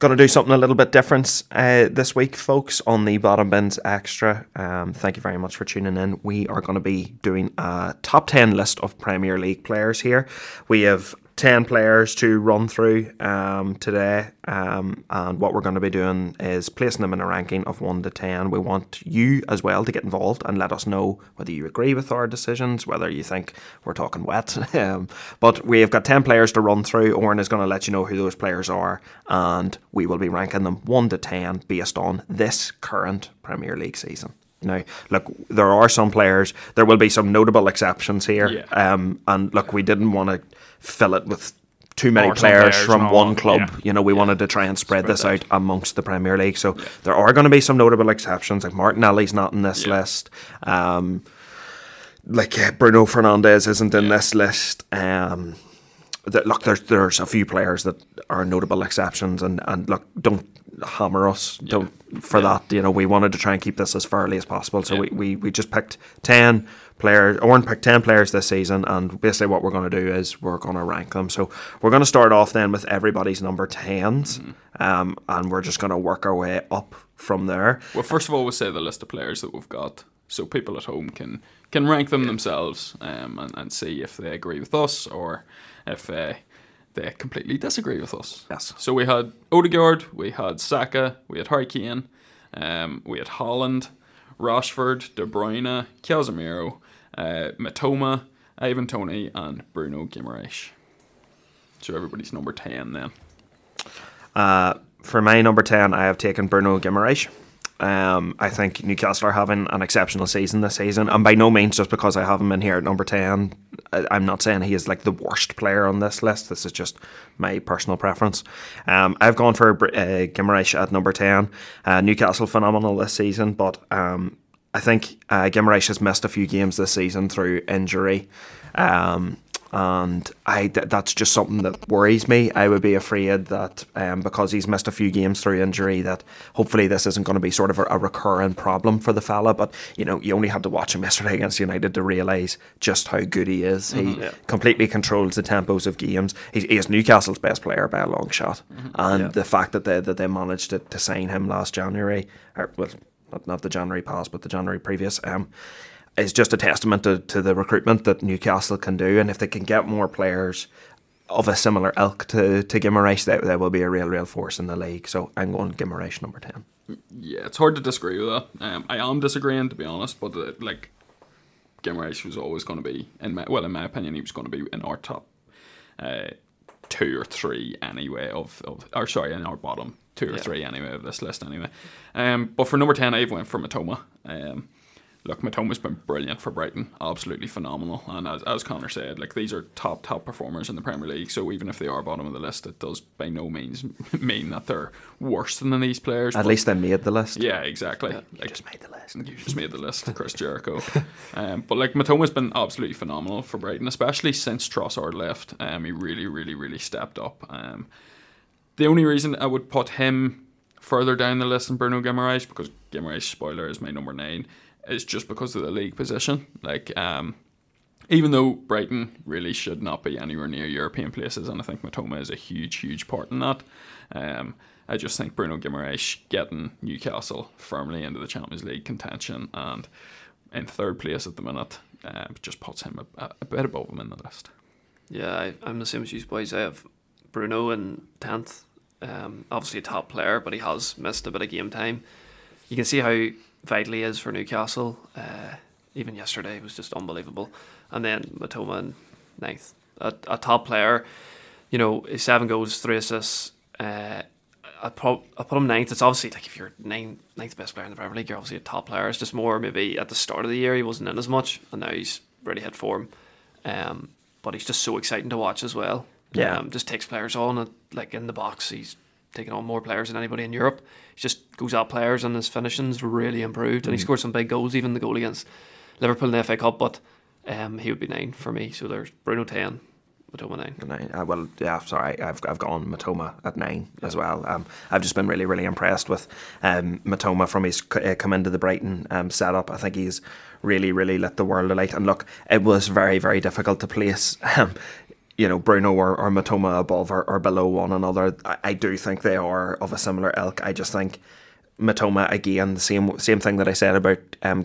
Going to do something a little bit different uh, this week, folks, on the Bottom Bins Extra. Um, thank you very much for tuning in. We are going to be doing a top 10 list of Premier League players here. We have 10 players to run through um, today. Um, and what we're going to be doing is placing them in a ranking of 1 to 10. We want you as well to get involved and let us know whether you agree with our decisions, whether you think we're talking wet. um, but we've got 10 players to run through. Oran is going to let you know who those players are, and we will be ranking them 1 to 10 based on this current Premier League season. Now, look, there are some players. There will be some notable exceptions here. Yeah. Um, and look, we didn't want to fill it with too many players, players from one club. yeah. You know, we wanted to try and spread, Spread this that. out amongst the Premier League. So there are going to be some notable exceptions. Like Martinelli's not in this Yeah. list. Um, like Bruno Fernandes isn't in this list. Um, th- look, there's there's a few players that are notable exceptions, and, and look, don't hammer us. Don't for that. You know, we wanted to try and keep this as fairly as possible, so Yeah. we, we, we just picked ten players. Owen picked ten players this season, and basically what we're going to do is we're going to rank them. So we're going to start off then with everybody's number 10s um, and we're just going to work our way up from there. Well, first of all, we'll say the list of players that we've got, so people at home can can rank them themselves um, and, and see if they agree with us or if uh, they completely disagree with us. Yes. So we had Odegaard, we had Saka, we had Harry Kane, um, we had Haaland, Rashford, De Bruyne, Casemiro, uh, Mitoma, Ivan Toney, and Bruno Guimaraes. So everybody's number ten then. Uh, for my number 10, I have taken Bruno Guimaraes. Um, I think Newcastle are having an exceptional season this season, and by no means just because I have him in here at number 10. I, I'm not saying he is like the worst player on this list. This is just my personal preference. Um, I've gone for uh, Guimaraes at number 10. Uh, Newcastle phenomenal this season, but um, I think uh, Guimaraes has missed a few games this season through injury. Um, and I th- that's just something that worries me. I would be afraid that um, because he's missed a few games through injury, that hopefully this isn't going to be sort of a, a recurring problem for the fella. But you know, you only had to watch him yesterday against United to realise just how good he is. He completely controls the tempos of games. He, he is Newcastle's best player by a long shot, and the fact that they that they managed to, to sign him last January, or well, not, not the January past, but the January previous. Um, is just a testament to, to the recruitment that Newcastle can do. And if they can get more players of a similar ilk to, to Guimaraes, they, they will be a real, real force in the league. So I'm going Guimaraes number 10. Yeah, it's hard to disagree with that. Um, I am disagreeing to be honest, but uh, like Guimaraes was always going to be, in my well, in my opinion, he was going to be in our top uh, two or three anyway of, of or sorry, in our bottom two or three anyway of this list anyway. Um, but for number ten, I even went for Mitoma. Um, look, Mitoma's been brilliant for Brighton, absolutely phenomenal. And as, as Connor said, like these are top top performers in the Premier League. So even if they are bottom of the list, it does by no means mean that they're worse than these players. At but- least they made the list. yeah, exactly. like, Just made the list. you just made the list, Chris Jericho. um, but like Mitoma's been absolutely phenomenal for Brighton, especially since Trossard left. Um, he really, really, really stepped up. Um, the only reason I would put him further down the list than Bruno Guimaraes, because Guimaraes, spoiler, is my number nine, is just because of the league position. Like, um, even though Brighton really should not be anywhere near European places, and I think Mitoma is a huge, huge part in that. Um, I just think Bruno Guimaraes getting Newcastle firmly into the Champions League contention and in third place at the minute uh, just puts him a, a bit above him in the list. Yeah, I, I'm the same as you boys. I have Bruno in tenth. Um, obviously a top player, but he has missed a bit of game time. You can see how vital he is for Newcastle. Uh, even yesterday was just unbelievable. And then Mitoma in ninth, a, a top player. You know, seven goals, three assists. Uh, I put I put him ninth. It's obviously like if you're nine, ninth best player in the Premier League, you're obviously a top player. It's just more maybe at the start of the year he wasn't in as much, and now he's really hit form. Um, but he's just so exciting to watch as well. Yeah. um, just takes players on. And, like in the box, he's taken on more players than anybody in Europe. He just goes at players, and his finishing's really improved. And he scored some big goals, even the goal against Liverpool in the FA Cup. But um, he would be nine for me. So there's Bruno ten, Mitoma nine. Nine. Uh, well, yeah, sorry, I've, I've gone Mitoma at nine as well. Um, I've just been really, really impressed with um, Mitoma from his uh, come into the Brighton um, setup. I think he's really, really lit the world alight. And look, it was very, very difficult to place. Um, you know Bruno or, or Mitoma above or, or below one another. I, I do think they are of a similar ilk. I just think Mitoma again the same same thing that I said about um.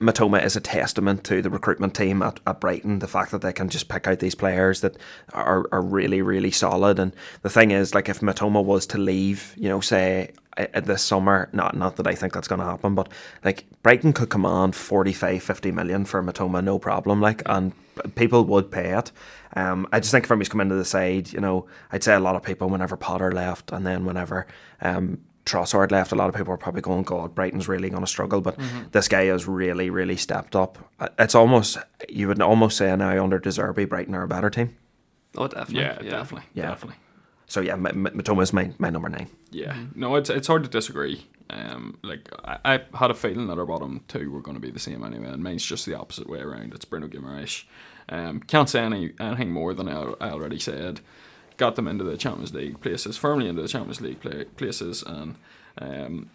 Mitoma is a testament to the recruitment team at, at Brighton. The fact that they can just pick out these players that are, are really really solid. And the thing is, like if Mitoma was to leave, you know, say this summer, not not that I think that's going to happen, but like Brighton could command 45, 50 million for Mitoma, no problem. Like and people would pay it. Um, I just think from he's come into the side, you know, I'd say a lot of people whenever Potter left and then whenever um, Trossard left, a lot of people were probably going, God, Brighton's really going to struggle. But mm-hmm. this guy has really, really stepped up. It's almost, you would almost say now under De Zerbi, Brighton are a better team. Oh, definitely. Yeah, yeah. definitely. Yeah. Definitely. So, yeah, Mitoma is my, my number nine. Yeah. Mm-hmm. No, it's, it's hard to disagree. Um, like, I, I had a feeling that our bottom two were going to be the same anyway, and mine's just the opposite way around. It's Bruno Guimaraes. Um, can't say any, anything more than I, I already said. Got them into the Champions League places, firmly into the Champions League play, places, and um,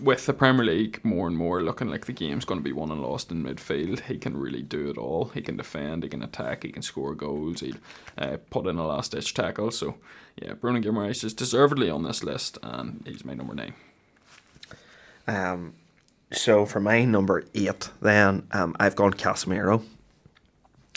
with the Premier League more and more looking like the game's going to be won and lost in midfield, he can really do it all. He can defend, he can attack, he can score goals, he uh, put in a last ditch tackle. So, yeah, Bruno Guimaraes is deservedly on this list, and he's my number nine. Um, so for my number eight, then um, I've gone Casemiro.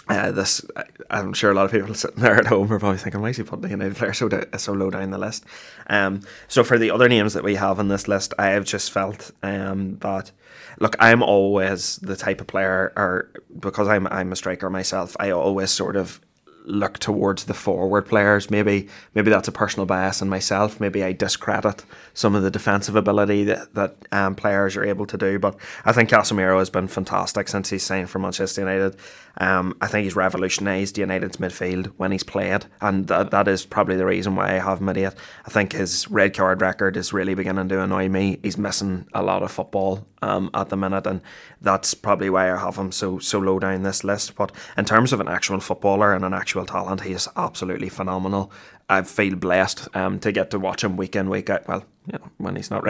Uh, this, I'm sure a lot of people sitting there at home are probably thinking, why is he putting the United player so, so low down the list? Um, so for the other names that we have on this list, I have just felt um, that, look, I'm always the type of player, or because I'm I'm a striker myself, I always sort of look towards the forward players. Maybe maybe that's a personal bias in myself. Maybe I discredit some of the defensive ability that, that um, players are able to do. But I think Casemiro has been fantastic since he's signed for Manchester United. Um, I think he's revolutionised United's midfield when he's played, and that, that is probably the reason why I have him at eight. I think his red card record is really beginning to annoy me. He's missing a lot of football um, at the minute, and that's probably why I have him so so low down this list. But in terms of an actual footballer and an actual talent, he is absolutely phenomenal. I feel blessed um, to get to watch him week in week out. Well, you know, when he's not.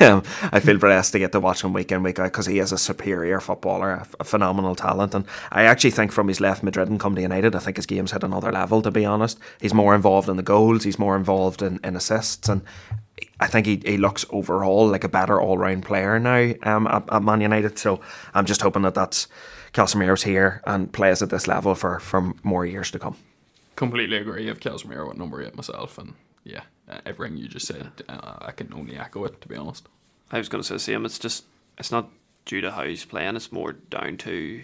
Um, I feel blessed to get to watch him week in week out because he is a superior footballer, a, a, phenomenal talent, and I actually think from his left Madrid and come to United, I think his game's hit another level. To be honest, he's more involved in the goals, he's more involved in, in assists, and I think he, he looks overall like a better all round player now um, at, at Man United. So I'm just hoping that that's Casemiro's here and plays at this level for, for more years to come completely agree. I've Casemiro at number eight myself, and yeah, uh, everything you just said, uh, I can only echo it. To be honest, I was going to say the same. It's just it's not due to how he's playing. It's more down to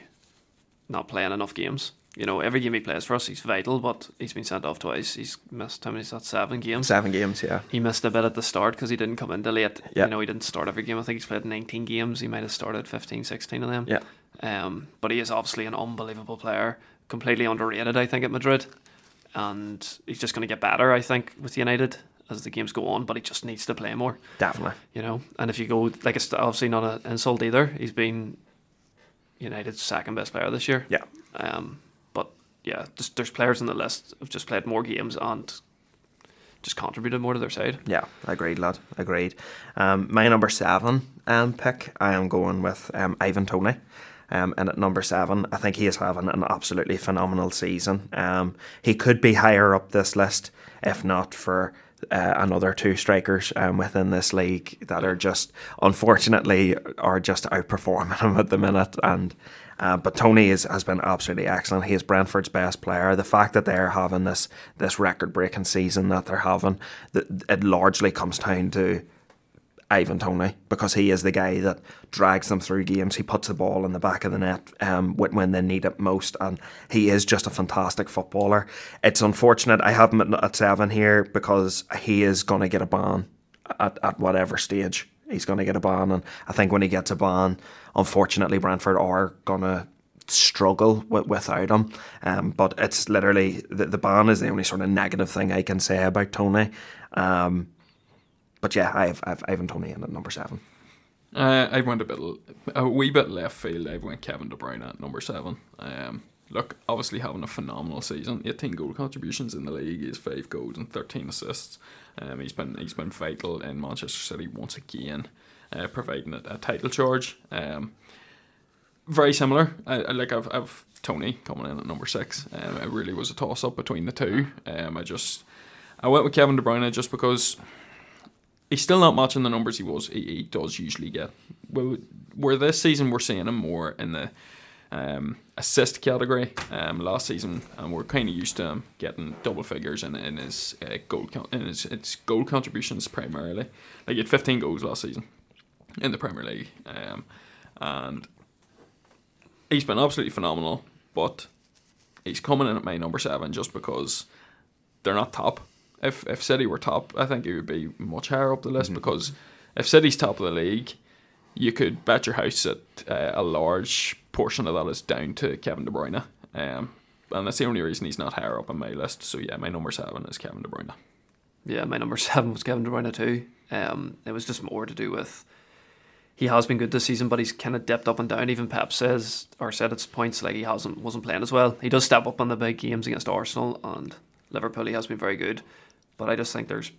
not playing enough games. You know, every game he plays for us, he's vital, but he's been sent off twice. He's missed how many? Is that seven games? Seven games, yeah. He missed a bit at the start because he didn't come in late. Yeah. You know, he didn't start every game. I think he's played 19 games. He might have started 15, 16 of them. Yeah. Um, but he is obviously an unbelievable player. Completely underrated, I think, at Madrid and he's just going to get better. I think with United as the games go on, but he just needs to play more. Definitely, you know. And if you go like it's obviously not an insult either. He's been United's second best player this year. Yeah. Um, but yeah, just, there's players on the list who've just played more games and just contributed more to their side. Yeah, agreed, lad. Agreed. Um, my number seven um, pick, I am going with um, Ivan Toney. Um, and at number seven, I think he is having an absolutely phenomenal season. Um, he could be higher up this list if not for uh, another two strikers um, within this league that are just unfortunately are just outperforming him at the minute and. Uh, but Toney is, has been absolutely excellent. He is Brentford's best player. The fact that they're having this this record breaking season that they're having, it largely comes down to Ivan Toney because he is the guy that drags them through games. He puts the ball in the back of the net um, when they need it most, and he is just a fantastic footballer. It's unfortunate I have him at seven here because he is going to get a ban at, at whatever stage. He's going to get a ban, and I think when he gets a ban, unfortunately, Brentford are going to struggle with, without him. Um, but it's literally the, the ban is the only sort of negative thing I can say about Toney. Um, but yeah, I've I've Ivan Toney in at number seven. Uh, I went a bit a wee bit left field. I went Kevin De Bruyne at number seven. Um, look, obviously having a phenomenal season. 18 goal contributions in the league. Has five goals and 13 assists. Um, he's been he's been vital in Manchester City once again, uh, providing a, a, title charge. Um, very similar. I, I like I've, I've Toney coming in at number six. Um, it really was a toss up between the two. Um, I just I went with Kevin De Bruyne just because he's still not matching the numbers he was. He, he does usually get. Well, where this season we're seeing him more in the um, assist category. Um, last season, and we're kind of used to him getting double figures in, in his uh, goal in his, goal contributions primarily. Like he had 15 goals last season in the Premier League, um, and he's been absolutely phenomenal. But he's coming in at my number seven just because they're not top. If if City were top, I think he would be much higher up the list because if City's top of the league, you could bet your house that uh, a large portion of that is down to Kevin De Bruyne. Um, and that's the only reason he's not higher up on my list. So yeah, my number seven is Kevin De Bruyne. Yeah, my number seven was Kevin De Bruyne too. Um, it was just more to do with he has been good this season, but he's kind of dipped up and down. Even Pep says or said at points like he hasn't wasn't playing as well. He does step up on the big games against Arsenal and Liverpool. He has been very good, but I just think there's,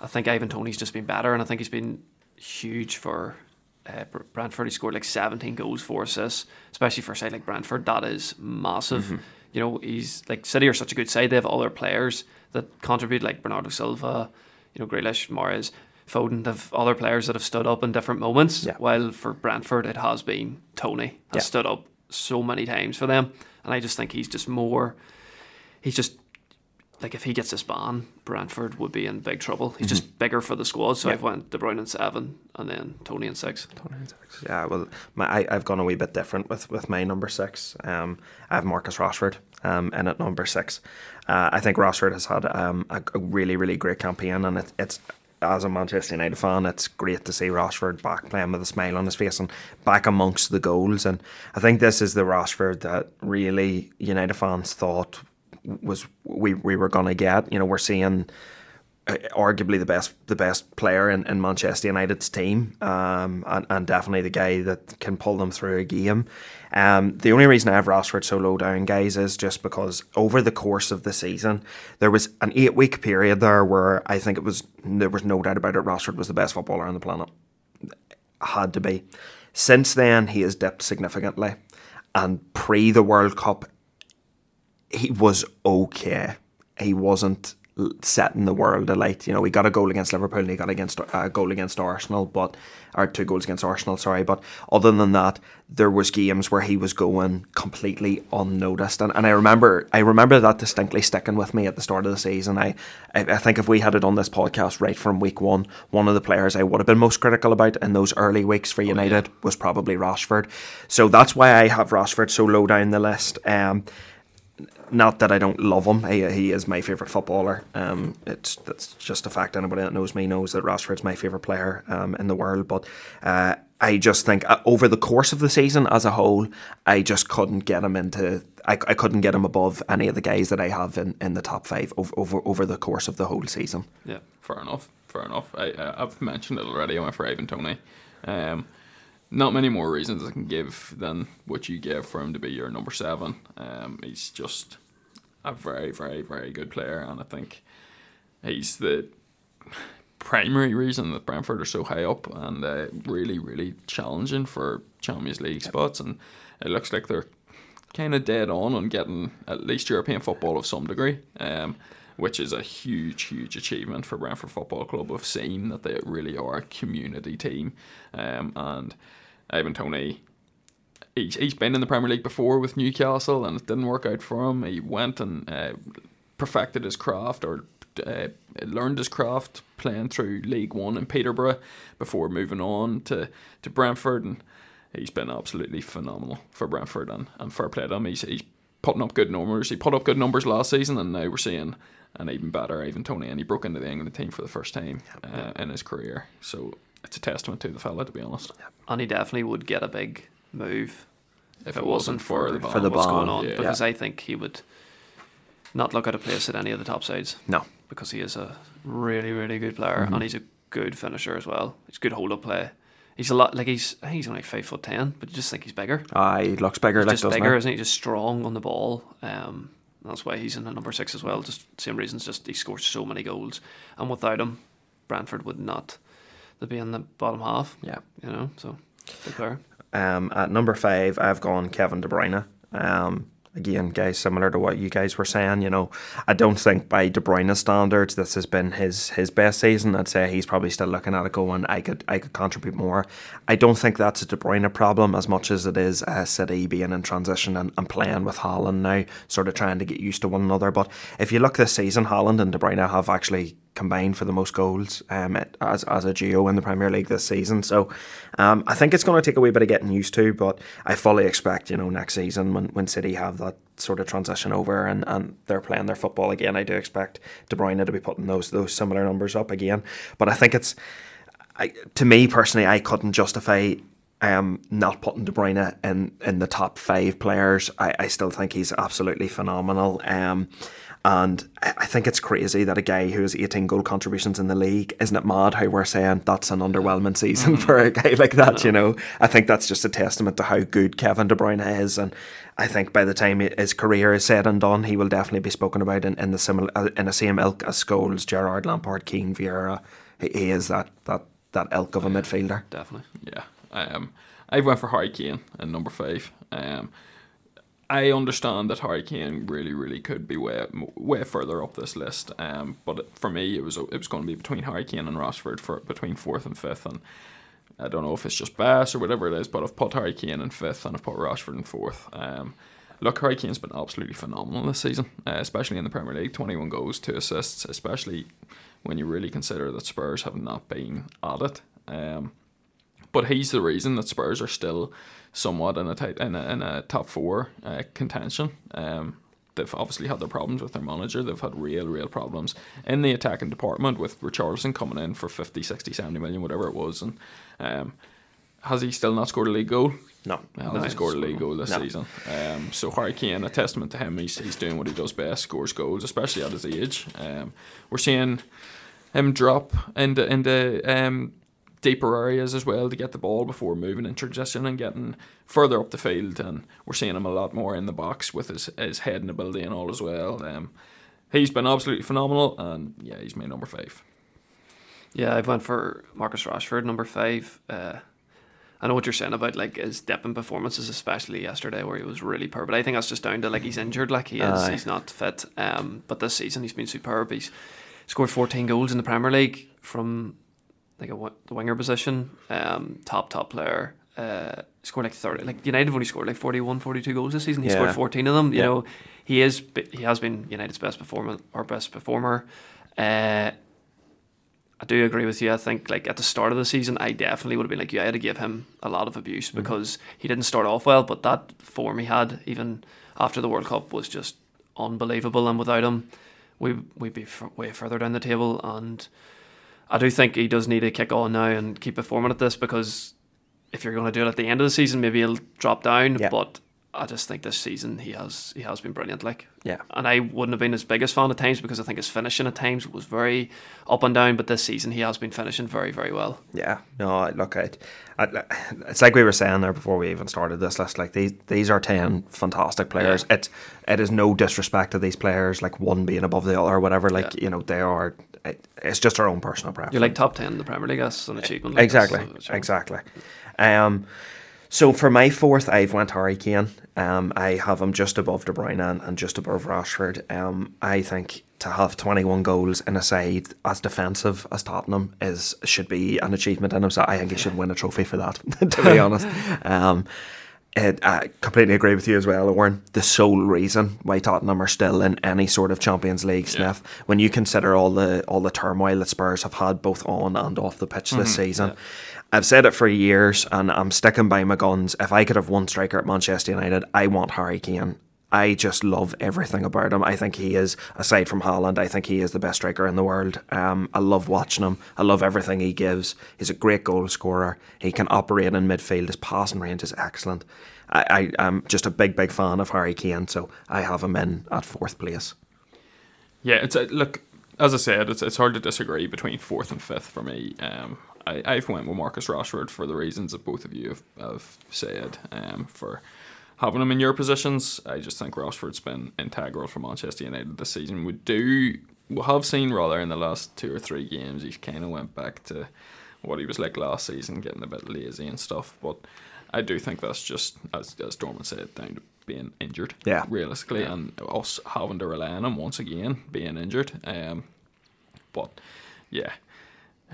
I think Ivan Toney's just been better, and I think he's been huge for uh, Brentford. He scored like 17 goals, four assists, especially for a side like Brentford. That is massive. Mm-hmm. You know, he's like City are such a good side. They have other players that contribute, like Bernardo Silva, you know, Grealish, Mahrez, Foden. They have other players that have stood up in different moments. Yeah. While for Brentford, it has been Toney has Yeah. stood up so many times for them, and I just think he's just more. He's just like if he gets this ban, Brentford would be in big trouble. He's just bigger for the squad. So Mm-hmm. Yeah. I've went De Bruyne in seven, and then Toney in six. Yeah, well, my, I, I've gone a wee bit different with, with my number six. Um, I have Marcus Rashford um, in at number six. Uh, I think Rashford has had um, a, a really, really great campaign, and it, it's as a Manchester United fan, it's great to see Rashford back playing with a smile on his face and back amongst the goals. And I think this is the Rashford that really United fans thought was we, we were going to get. You know, we're seeing uh, arguably the best the best player in, in Manchester United's team, um, and, and definitely the guy that can pull them through a game. Um, the only reason I have Rashford so low down, guys, is just because over the course of the season, there was an eight week period there where I think it was there was no doubt about it. Rashford was the best footballer on the planet, had to be. Since then, he has dipped significantly, and pre the World Cup, he was okay. He wasn't setting the world alight. You know, he got a goal against Liverpool and he got against a goal against Arsenal, but or two goals against Arsenal. Sorry, but other than that, there was games where he was going completely unnoticed, and, and I remember I remember that distinctly sticking with me at the start of the season. I, I I think if we had it on this podcast right from week one, one of the players I would have been most critical about in those early weeks for United was probably Rashford. So that's why I have Rashford so low down the list. Um, not that I don't love him. He, he is my favourite footballer. Um, it's that's just a fact. Anybody that knows me knows that Rashford's my favourite player um, in the world. But uh, I just think uh, over the course of the season as a whole, I just couldn't get him into. I, I couldn't get him above any of the guys that I have in, in the top five over, over over the course of the whole season. Yeah. Fair enough. Fair enough. I, I I've mentioned it already. Went for Ivan Toney. Um, not many more reasons I can give than what you gave for him to be your number seven. Um, he's just a very, very, very good player, and I think he's the primary reason that Brentford are so high up and uh, really, really challenging for Champions League spots. And it looks like they're kind of dead on on getting at least European football of some degree, um, which is a huge, huge achievement for Brentford Football Club. We've seen that they really are a community team, um, and Ivan Toney. He's, he's been in the Premier League before with Newcastle and it didn't work out for him. He went and uh, perfected his craft or uh, learned his craft playing through League One in Peterborough before moving on to, to Brentford. And he's been absolutely phenomenal for Brentford and, and fair play to him. He's, he's putting up good numbers. He put up good numbers last season, and now we're seeing an even better Ivan Toney. And he broke into the England team for the first time uh, in his career. So it's a testament to the fella, to be honest. And he definitely would get a big move If, if it wasn't for, the For the what's ban, going on. yeah. Because I think he would not look at a place at any of the top sides No, because he is a really, really good player Mm-hmm. and he's a good finisher as well. He's good hold up play. He's a lot like he's I think he's only five foot ten, but you just think he's bigger. uh, he looks bigger, like just bigger, he? isn't he? Just strong on the ball. Um, that's why he's in the number six as well. Just same reasons. Just he scores so many goals, and without him, Brentford would not. They'd be in the bottom half. Yeah. You know, so good player. Um, at number five, I've gone Kevin De Bruyne. Um, again, guys, similar to what you guys were saying, you know, I don't think by De Bruyne standards this has been his his best season. I'd say he's probably still looking at it going, I could I could contribute more. I don't think that's a De Bruyne problem as much as it is a City being in transition and, and playing with Haaland now, sort of trying to get used to one another. But if you look this season, Haaland and De Bruyne have actually combined for the most goals um, as, as a duo in the Premier League this season. So um, I think it's going to take a wee bit of getting used to, but I fully expect, you know, next season when, when City have that sort of transition over and, and they're playing their football again, I do expect De Bruyne to be putting those those similar numbers up again. But I think it's, I, to me personally, I couldn't justify um, not putting De Bruyne in, in the top five players. I, I still think he's absolutely phenomenal. Um, and I think it's crazy that a guy who has 18 goal contributions in the league, isn't it mad how we're saying that's an underwhelming season mm. for a guy like that, you know? I think that's just a testament to how good Kevin De Bruyne is. And I think by the time his career is said and done, he will definitely be spoken about in, in the similar uh, in the same ilk as Scholes, Gerrard Lampard, Keane, Vieira. He, he is that, that, that ilk of a midfielder. Definitely. Yeah. Um, I went for Harry Kane in number five. Um, I understand that Harry Kane really, really could be way way further up this list. Um, but for me, it was it was going to be between Harry Kane and Rashford for between fourth and fifth, and I don't know if it's just bass or whatever it is, but I've put Harry Kane in fifth and I've put Rashford in fourth. Um, look, Harry Kane's been absolutely phenomenal this season, uh, especially in the Premier League. Twenty one goals, two assists, especially when you really consider that Spurs have not been at it. Um, but he's the reason that Spurs are still somewhat in a tight, in a, in a top four uh, contention. Um, they've obviously had their problems with their manager. They've had real, real problems in the attacking department with Richarlison coming in for 50, 60, 70 million, whatever it was. And um, has he still not scored a league goal? No. Has no, he scored a league goal this no. season? Um, so Harry Kane, a testament to him, he's, he's doing what he does best, scores goals, especially at his age. Um, we're seeing him drop into into um, deeper areas as well to get the ball before moving in transition and getting further up the field. And we're seeing him a lot more in the box with his, his head and ability and all as well. Um, he's been absolutely phenomenal, and yeah, he's my number five. Yeah, I've went for Marcus Rashford, number five. Uh, I know what you're saying about like his dip in performances, especially yesterday where he was really poor. But I think that's just down to like he's injured, like he is, he's not fit. Um, but this season he's been superb. He's scored 14 goals in the Premier League from like a the winger position, um, top top player. Uh, scored like 30 like United have only scored like 41 42 goals this season he yeah. scored 14 of them you yeah. know he is he has been United's best performer or best performer uh, I do agree with you I think like at the start of the season I definitely would have been like you I had to give him a lot of abuse mm-hmm. because he didn't start off well but that form he had even after the World Cup was just unbelievable and without him we we'd be f- way further down the table and I do think he does need to kick on now and keep performing at this because if you're going to do it at the end of the season, maybe he'll drop down. Yeah. But I just think this season he has he has been brilliant. Like yeah, and I wouldn't have been his biggest fan at times because I think his finishing at times was very up and down. But this season he has been finishing very very well. Yeah, no, look, at it, it's like we were saying there before we even started this list. Like these these are ten fantastic players. Yeah. It's it is no disrespect to these players, like one being above the other or whatever. Like yeah. you know they are it's just our own personal preference. You're like top ten in the Premier League. That's an achievement. Like exactly, exactly. Um, so for my fourth, I've went Harry Kane. Um, I have him just above De Bruyne and, and just above Rashford. Um, I think to have 21 goals in a side as defensive as Tottenham is should be an achievement in himself. I think he should win a trophy for that, to be honest. Um, it, I completely agree with you as well, Owen. The sole reason why Tottenham are still in any sort of Champions League sniff, yeah. when you consider all the all the turmoil that Spurs have had both on and off the pitch mm-hmm. this season. Yeah. I've said it for years, and I'm sticking by my guns. If I could have one striker at Manchester United, I want Harry Kane. I just love everything about him. I think he is, aside from Haaland, I think he is the best striker in the world. Um, I love watching him. I love everything he gives. He's a great goal scorer. He can operate in midfield. His passing range is excellent. I, I am just a big, big fan of Harry Kane, so I have him in at fourth place. Yeah, it's a, look. As I said, it's, it's hard to disagree between fourth and fifth for me. Um, I, I've went with Marcus Rashford for the reasons that both of you have, have said. Um, for having him in your positions, I just think Rashford's been integral for Manchester United this season. We do we have seen rather in the last two or three games, he kind of went back to what he was like last season, getting a bit lazy and stuff. But I do think that's just as as Dorman said, down to being injured. Yeah. realistically, and us having to rely on him once again being injured. Um, but yeah,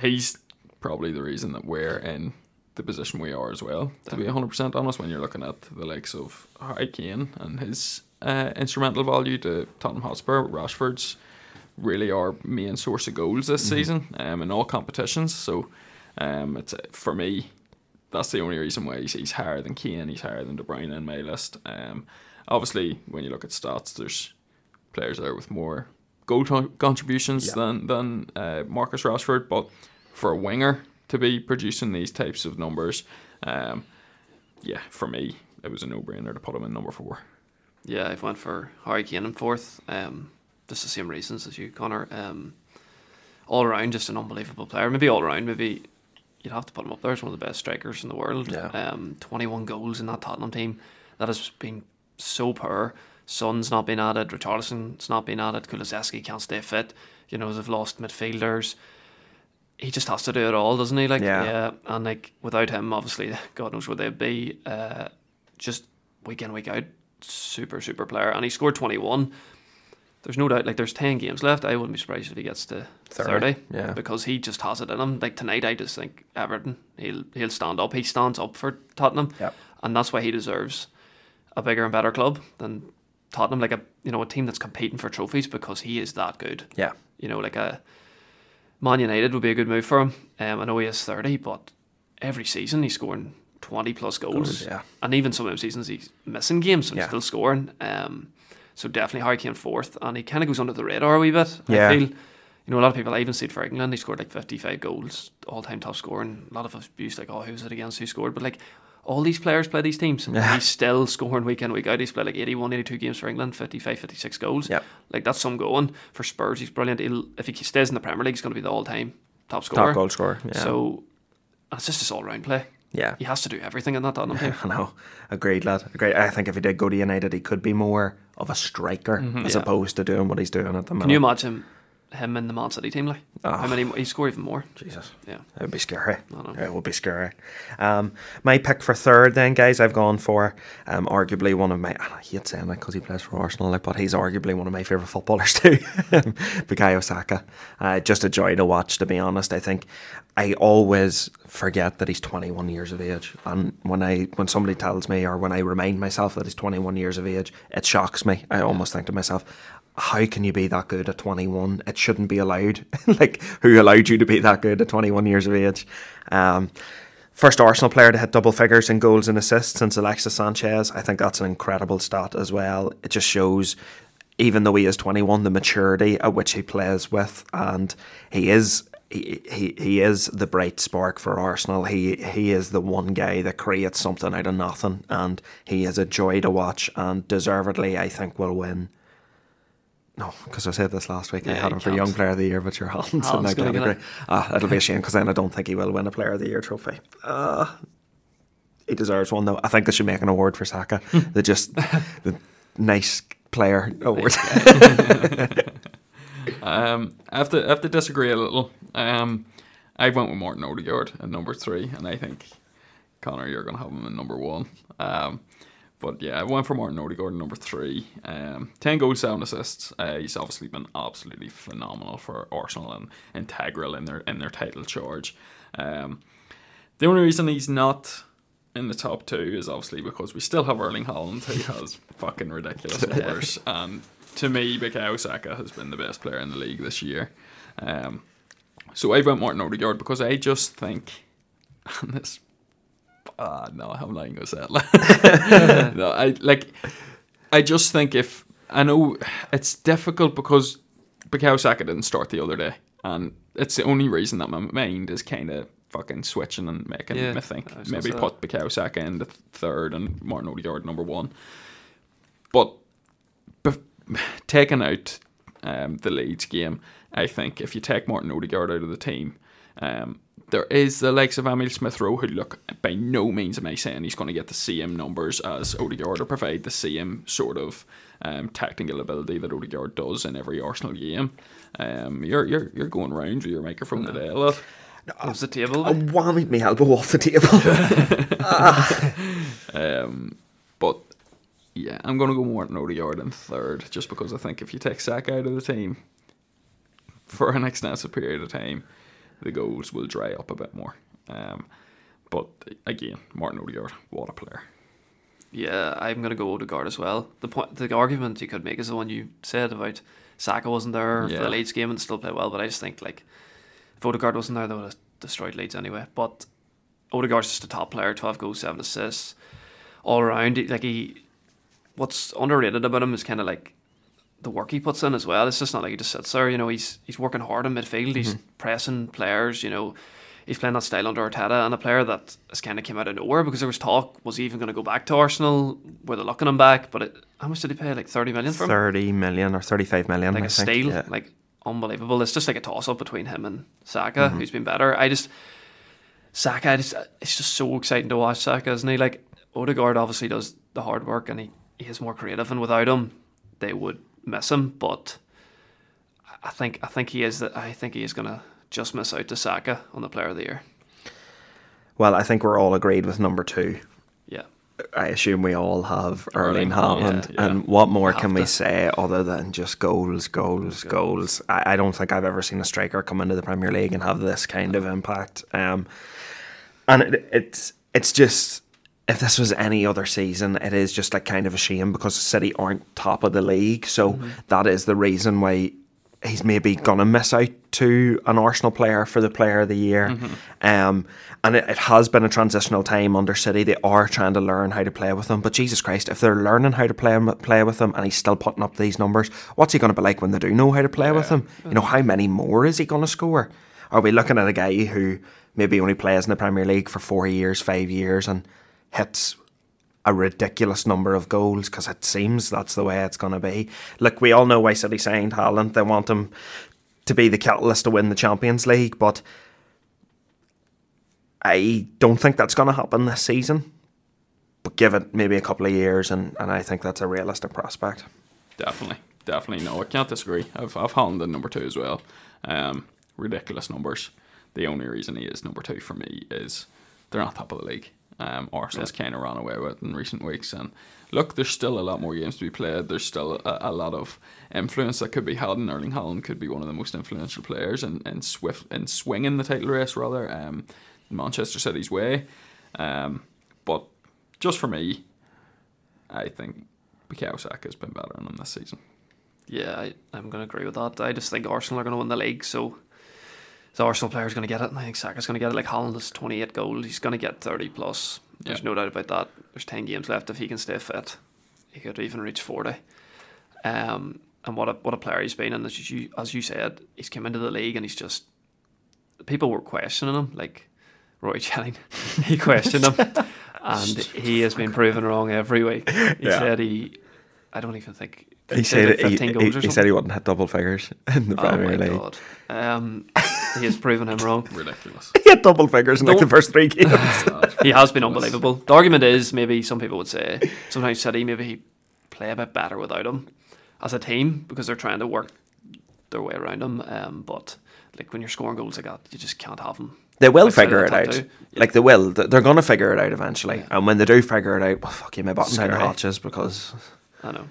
he's probably the reason that we're in the position we are as well. To be hundred percent honest, when you're looking at the likes of Harry Kane and his uh, instrumental value to Tottenham Hotspur, Rashford's really our main source of goals this season um, in all competitions. So um, it's for me that's the only reason why he's, he's higher than Kane, he's higher than De Bruyne in my list. Um, obviously, when you look at stats, there's players there with more goal con- contributions Yeah. than than uh, Marcus Rashford, but for a winger to be producing these types of numbers, um, yeah, for me, it was a no-brainer to put him in number four. Yeah, I've went for Harry Kane in fourth. Um, just the same reasons as you, Connor. Um, all around, just an unbelievable player. Maybe all around, maybe you'd have to put him up there as one of the best strikers in the world. Yeah. Um, 21 goals in that Tottenham team. That has been so poor. Son's not been added. Richarlison's not been added. Kulusevski can't stay fit. You know, they've lost midfielders. He just has to do it all, doesn't he? Like, Yeah. And like without him, obviously, God knows where they'd be. Uh, just week in week out, super super player, and he scored 21. There's no doubt. Like there's 10 games left. I wouldn't be surprised if he gets to 30, 30. yeah. Because he just has it in him. Like tonight, I just think Everton. He'll he'll stand up. He stands up for Tottenham, Yep. and that's why he deserves a bigger and better club than Tottenham. Like a you know a team that's competing for trophies because he is that good. Yeah. You know, like a Man United would be a good move for him. Um, I know he is 30, but every season he's scoring 20 plus goals. Goals, yeah. And even some of them seasons he's missing games, so Yeah. he's still scoring. Um, so definitely Harry Kane fourth, and he kind of goes under the radar a wee bit. Yeah. I feel. You know, a lot of people, I even see it for England, he scored like 55 goals, all time top scorer. And a lot of abuse, like, oh, who's it against? Who scored? But like, all these players play these teams. Yeah. He's still scoring week in, week out. He's played like 81, 82 games for England, 55, 56 goals. Yep. Like, that's some going. For Spurs, he's brilliant. He'll, if he stays in the Premier League, he's going to be the all time top scorer. Top goal scorer. Yeah. So, it's just his all round play. yeah. He has to do everything in that Tottenham team. I know. Agreed, lad. Agreed. I think if he did go to United, he could be more of a striker mm-hmm. as Yeah. opposed to doing what he's doing at the moment. Can you imagine him in the Man City team? Like, Oh. how many? He score even more. Jesus. Yeah. It would be scary. It would be scary. Um, my pick for third, then, guys, I've gone for um, arguably one of my. I hate saying that because he plays for Arsenal, like, but he's arguably one of my favourite footballers too. Bukayo Saka. Uh, just a joy to watch, to be honest. I think I always forget that he's 21 years of age, and when I when somebody tells me or when I remind myself that he's 21 years of age, it shocks me. I almost think to myself. How can you be that good at 21? It shouldn't be allowed. like, who allowed you to be that good at 21 years of age? Um, First Arsenal player to hit double figures in goals and assists since Alexis Sanchez. I think that's an incredible stat as well. It just shows, even though he is 21, the maturity at which he plays with, and he is. He, he, he is the bright spark for Arsenal. He he is the one guy that creates something out of nothing, and he is a joy to watch. And deservedly, I think will win. No, because I said this last week. I had him for. Young Player of the Year, but your Haaland's in that category. Ah, it'll be a shame because then I don't think he will win a Player of the Year trophy. Uh, he deserves one though. I think they should make an award for Saka. the just the nice player award. Um, I have to I have to disagree a little. Um, I went with Martin Odegaard at number three, and I think Connor, you're gonna have him in number one. Um, but yeah, I went for Martin Odegaard number three. Um, ten goals, seven assists. Uh, he's obviously been absolutely phenomenal for Arsenal and integral in their in their title charge. Um, the only reason he's not in the top two is obviously because we still have Erling Haaland, who has fucking ridiculous numbers. And to me, Bukayo Saka has been the best player in the league this year. Um, so I went for Martin Odegaard because I just think, and this, ah, no, I'm not even gonna say it. no, I like, I just think if I know it's difficult because Bukayo Saka didn't start the other day, and it's the only reason that my mind is kind of fucking switching and making Yeah, me think I was gonna maybe put Bukayo Saka in the third and Martin Odegaard number one. But bef- taking out um, the Leeds game, I think if you take Martin Odegaard out of the team, um, there is the likes of Emile Smith Rowe who look by no means am I saying he's going to get the same numbers as Odegaard or provide the same sort of um, technical ability that Odegaard does in every Arsenal game. Um, you're you're you're going round with your microphone today, lad. Of the table. I whammied me elbow off the table. Um, but yeah, I'm going to go Martin Odegaard in third, just because I think if you take Sack out of the team for an extensive period of time, the goals will dry up a bit more. Um, but again, Martin Odegaard, what a player. Yeah, I'm gonna go Odegaard as well. The point, the argument you could make is the one you said about Saka wasn't there for the Leeds game and still played well. But I just think like if Odegaard wasn't there, they would have destroyed Leeds anyway. But Odegaard's just a top player, twelve goals, seven assists, all around. Like he, what's underrated about him is kind of like the work he puts in as well. It's just not like he just sits there. You know, he's he's working hard in midfield. He's pressing players. You know, he's playing that style under Arteta, and a player that has kind of came out of nowhere because there was talk was he even going to go back to Arsenal? Were they looking him back? But it, how much did he pay? Like thirty million for him? 30 million or 35 million. like I a think. steal, Yeah. like unbelievable. It's just like a toss up between him and Saka, Mm-hmm. who's been better. I just Saka, I just, it's just so exciting to watch Saka, isn't he? Like Odegaard obviously does the hard work and he, he is more creative, and without him, they would miss him. But I think I think he is that I think he is gonna just miss out to Saka on the Player of the Year. Well, I think we're all agreed with number two. Yeah, I assume we all have Erling Haaland, Haaland. yeah. And what more Have can we to. say other than just goals, goals, goals? I, I don't think I've ever seen a striker come into the Premier League and have this kind of impact. Um, and it, it's it's just if this was any other season, it is just like kind of a shame because City aren't top of the league. So that is the reason why he's maybe gonna miss out to an Arsenal player for the Player of the Year. Um, and it, it has been a transitional time under City. They are trying to learn how to play with him. But Jesus Christ, if they're learning how to play play with him, and he's still putting up these numbers, what's he going to be like when they do know how to play with him? You know, how many more is he going to score? Are we looking at a guy who maybe only plays in the Premier League for four years, five years, and hits a ridiculous number of goals because it seems that's the way it's going to be. Look, we all know why City signed Haaland. They want him to be the catalyst to win the Champions League, but I don't think that's going to happen this season. But give it maybe a couple of years, and, and I think that's a realistic prospect. Definitely, definitely. No, I can't disagree. I've I've Haaland in number two as well. Um, ridiculous numbers. The only reason he is number two for me is they're not top of the league. Um, Arsenal's kind of run away with in recent weeks, and look, there's still a lot more games to be played. There's still a, a lot of influence that could be had, and Erling Haaland could be one of the most influential players in, in swift in swinging the title race rather. Um, in Manchester City's way. Um, but just for me, I think Bukayo Saka has been better than him this season. yeah, I, I'm going to agree with that. I just think Arsenal are going to win the league, so the Arsenal player's going to get it, and I think Saka's going to get it. Like Haaland has 28 goals, he's going to get 30 plus. There's Yeah. no doubt about that. There's 10 games left. If he can stay fit, he could even reach 40. Um, and what a what a player he's been, and as you as you said, he's come into the league and he's just people were questioning him, like Roy Chelling. he questioned him, and he has been proven wrong every week. He Yeah. said he, I don't even think He, said, like he, he, he said he wouldn't hit double figures in the Oh Premier my League. god. Um, he has proven him wrong. Ridiculous. He had double figures in like the first three games. He has been unbelievable. The argument is maybe some people would say sometimes City maybe he play a bit better without him as a team because they're trying to work their way around him. Um, but like when you're scoring goals like that, you just can't have him. They will outside figure it out. Yeah. Like they will. They're going to figure it out eventually. And when they do figure it out, well, fuck you, my bottom down the Scary. hatches because I know.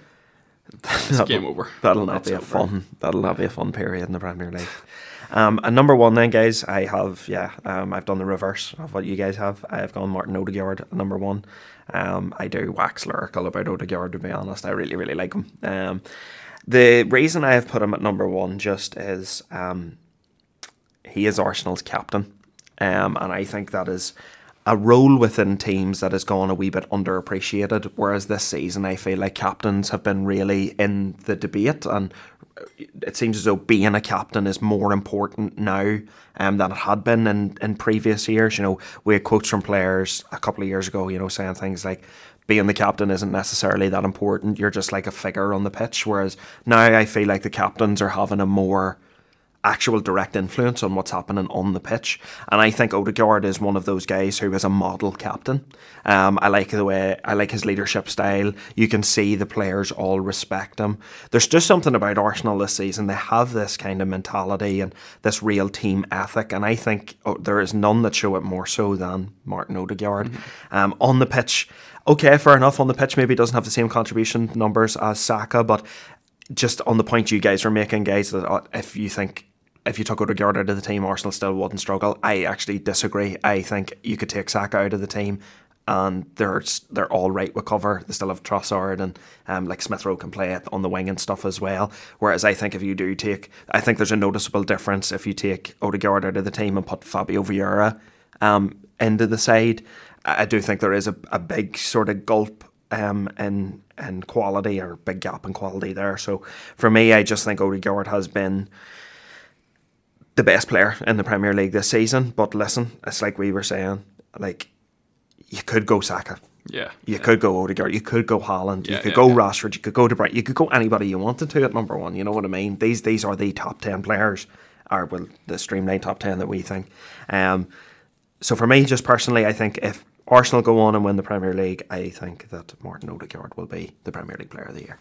It's game over. that'll not be a over. fun. That'll not be a fun period in the Premier League. Um, and number one, then, guys, I have yeah, um, I've done the reverse of what you guys have. I have gone Martin Odegaard number one. Um, I do wax lyrical about Odegaard to be honest. I really, really like him. Um, the reason I have put him at number one just is um, he is Arsenal's captain, um, and I think that is a role within teams that has gone a wee bit underappreciated. Whereas this season, I feel like captains have been really in the debate, and it seems as though being a captain is more important now um, than it had been in, in previous years. You know, we had quotes from players a couple of years ago, you know, saying things like, being the captain isn't necessarily that important. You're just like a figure on the pitch. Whereas now I feel like the captains are having a more actual direct influence on what's happening on the pitch. And I think Odegaard is one of those guys who is a model captain. Um, I like the way I like his leadership style. You can see the players all respect him. There's just something about Arsenal this season. They have this kind of mentality and this real team ethic, and I think oh, there is none that show it more so than Martin Odegaard. Mm-hmm. Um, on the pitch, okay, fair enough. On the pitch, maybe doesn't have the same contribution numbers as Saka, but just on the point you guys were making, guys, that uh, if you think if you took Odegaard out of the team, Arsenal still wouldn't struggle. I actually disagree. I think you could take Saka out of the team and they're they're all right with cover. They still have Trossard and um, like Smith Rowe can play it on the wing and stuff as well. Whereas I think if you do take, I think there's a noticeable difference if you take Odegaard out of the team and put Fabio Vieira um, into the side. I do think there is a, a big sort of gulp um, in in quality or big gap in quality there. So for me, I just think Odegaard has been the best player in the Premier League this season. But listen, it's like we were saying, like you could go Saka. Yeah. You yeah. could go Odegaard. You could go Haaland, Yeah, you could yeah, go. Rashford. You could go De Bruyne. You could go anybody you wanted to at number one. You know what I mean? These these are the top ten players, or well, the streamline top ten that we think. Um, so for me, just personally, I think if Arsenal go on and win the Premier League, I think that Martin Odegaard will be the Premier League Player of the Year.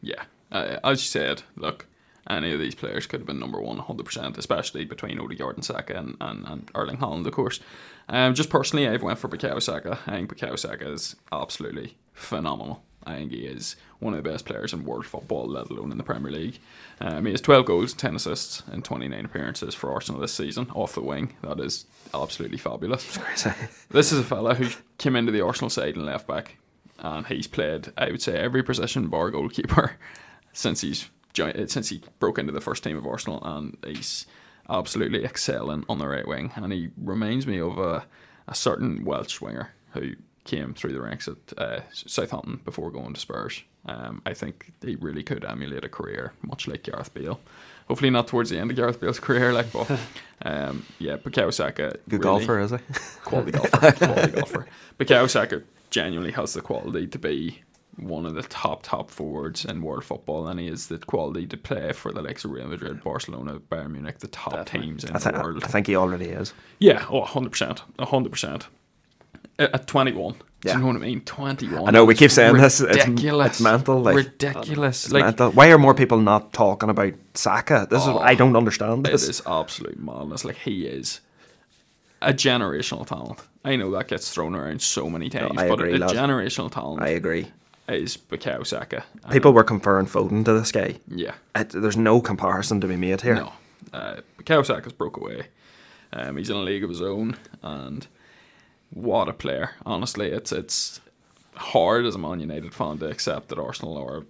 Yeah, uh, as you said, look, any of these players could have been number one 100%, especially between Odegaard and Saka and, and, and Erling Haaland, of course. Um, just personally, I've went for Bukayo Saka. I think Bukayo Saka is absolutely phenomenal. I think he is one of the best players in world football, let alone in the Premier League. Um, he has 12 goals, 10 assists, and 29 appearances for Arsenal this season off the wing. That is absolutely fabulous. this is a fella who came into the Arsenal side and left back, and he's played, I would say, every position bar goalkeeper since he's since he broke into the first team of Arsenal, and he's absolutely excelling on the right wing. And he reminds me of a, a certain Welsh winger who came through the ranks at uh, Southampton before going to Spurs. Um, I think he really could emulate a career much like Gareth Bale. Hopefully not towards the end of Gareth Bale's career, like, but um, yeah, Bukayo Saka, good really, golfer, is he? Quality golfer, quality golfer. Bukayo Saka genuinely has the quality to be one of the top top forwards in world football, and he has the quality to play for the likes of Real Madrid, Barcelona, Bayern Munich, the top Definitely. teams in I, th- the world. I think he already is. Yeah, oh, 100%. 100%. At at 21. Do Yeah. you know what I mean? 21. I know we keep is saying this. It's, Ridiculous. it's mental. Like, ridiculous. it's like, mental. Why are more people not talking about Saka? This is Oh, I don't understand it this. is absolute madness. Like, he is a generational talent. I know that gets thrown around so many times, I but agree, a lad. generational talent I agree. Is Bukayo Saka. People were comparing Foden to this guy. Yeah. It, there's no comparison to be made here. No. Uh, Bukayo Saka's broke away. Um, he's in a league of his own, and what a player! Honestly, it's it's hard as a Man United fan to accept that Arsenal are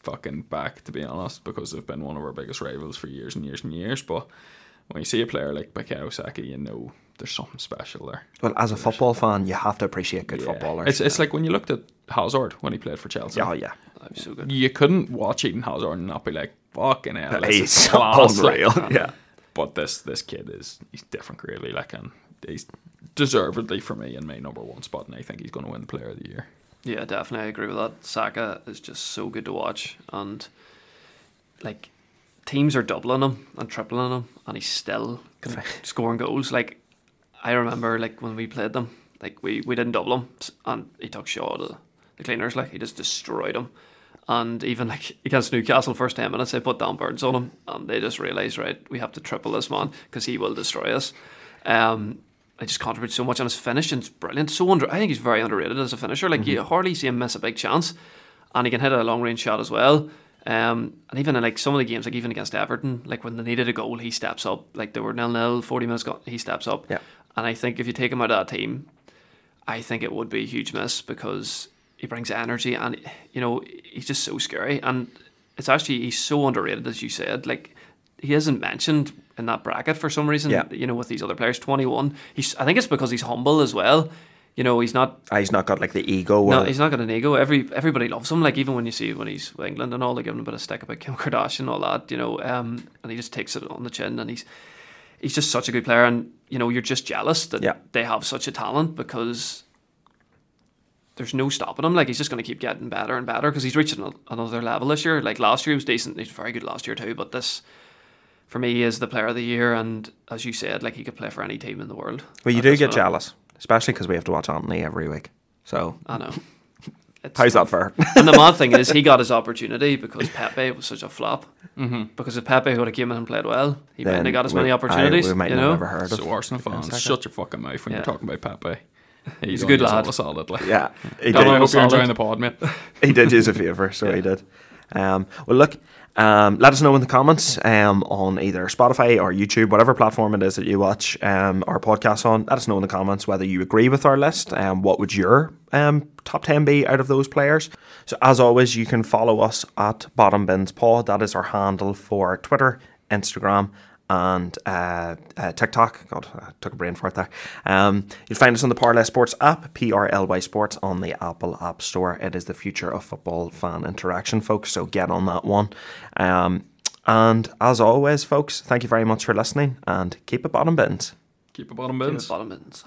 fucking back. To be honest, because they've been one of our biggest rivals for years and years and years. But when you see a player like Bukayo Saka, you know there's something special there. Well, as a football fan, you have to appreciate good Yeah. footballers. It's it's like when you looked at Hazard when he played for Chelsea. oh yeah, That'd so good. You couldn't watch Eden Hazard and not be like, "Fucking hell, this he's is class." like- unreal. yeah, But this this kid is he's different really like and he's deservedly for me in my number one spot and I think he's gonna win the player of the year. Yeah, definitely, I agree with that. Saka is just so good to watch, and like teams are doubling him and tripling him, and he's still scoring goals. Like I remember, like when we played them, like we, we didn't double him, and he took shot of the, cleaners. Like he just destroyed them. And even like against Newcastle, first ten minutes, they put down birds on him, and they just realised, right, we have to triple this man because he will destroy us. Um, I just contribute so much, and his finishing's brilliant. So under, I think he's very underrated as a finisher. Like you hardly see him miss a big chance, and he can hit a long range shot as well. Um, and even in like some of the games, like even against Everton, like when they needed a goal, he steps up. Like they were nil nil, forty minutes gone, he steps up. Yeah. And I think if you take him out of that team, I think it would be a huge miss because he brings energy and you know he's just so scary and it's actually he's so underrated as you said like he isn't mentioned in that bracket for some reason Yeah. you know with these other players 21 he's I think it's because he's humble as well you know he's not Ah, he's not got like the ego. no, or, he's not got an ego. Every everybody loves him. Like even when you see when he's with England and all, they give him a bit of stick about Kim Kardashian and all that, you know. Um, and he just takes it on the chin, and he's he's just such a good player. And you know, you're just jealous that Yeah. they have such a talent because there's no stopping him. Like he's just going to keep getting better and better because he's reaching a- another level this year. Like last year he was decent. He's very good last year too, but this for me, is the player of the year. And as you said, like he could play for any team in the world. Well, you do get minute. jealous, especially because we have to watch Antony every week. So I know. It's- how's that fair? And the mad thing is, he got his opportunity because Pepe was such a flop. Mm-hmm. Because if Pepe would have came in and played well, he mightn't have got as many aye, opportunities. we might you not know? have ever heard of. So Arsenal fans, shut your fucking mouth when Yeah. you're talking about Pepe. He's, a good only lad. A solid, like. Yeah, he Don't did. I know. hope you're enjoying the pod, mate. he did use a favour, so he did. Um, well, look, um, let us know in the comments um, on either Spotify or YouTube, whatever platform it is that you watch um, our podcast on. Let us know in the comments whether you agree with our list. and what would your um, top 10 be out of those players? So, as always, you can follow us at Bottom Bins Pod. That is our handle for Twitter, Instagram, and uh, uh, TikTok. God, I took a brain fart there. Um, you'll find us on the Parlay Sports app, PRLY Sports, on the Apple App Store. It is the future of football fan interaction, folks. So get on that one. Um, and as always, folks, thank you very much for listening and keep it bottom bins. Keep it bottom Keep it bins. bottom bins.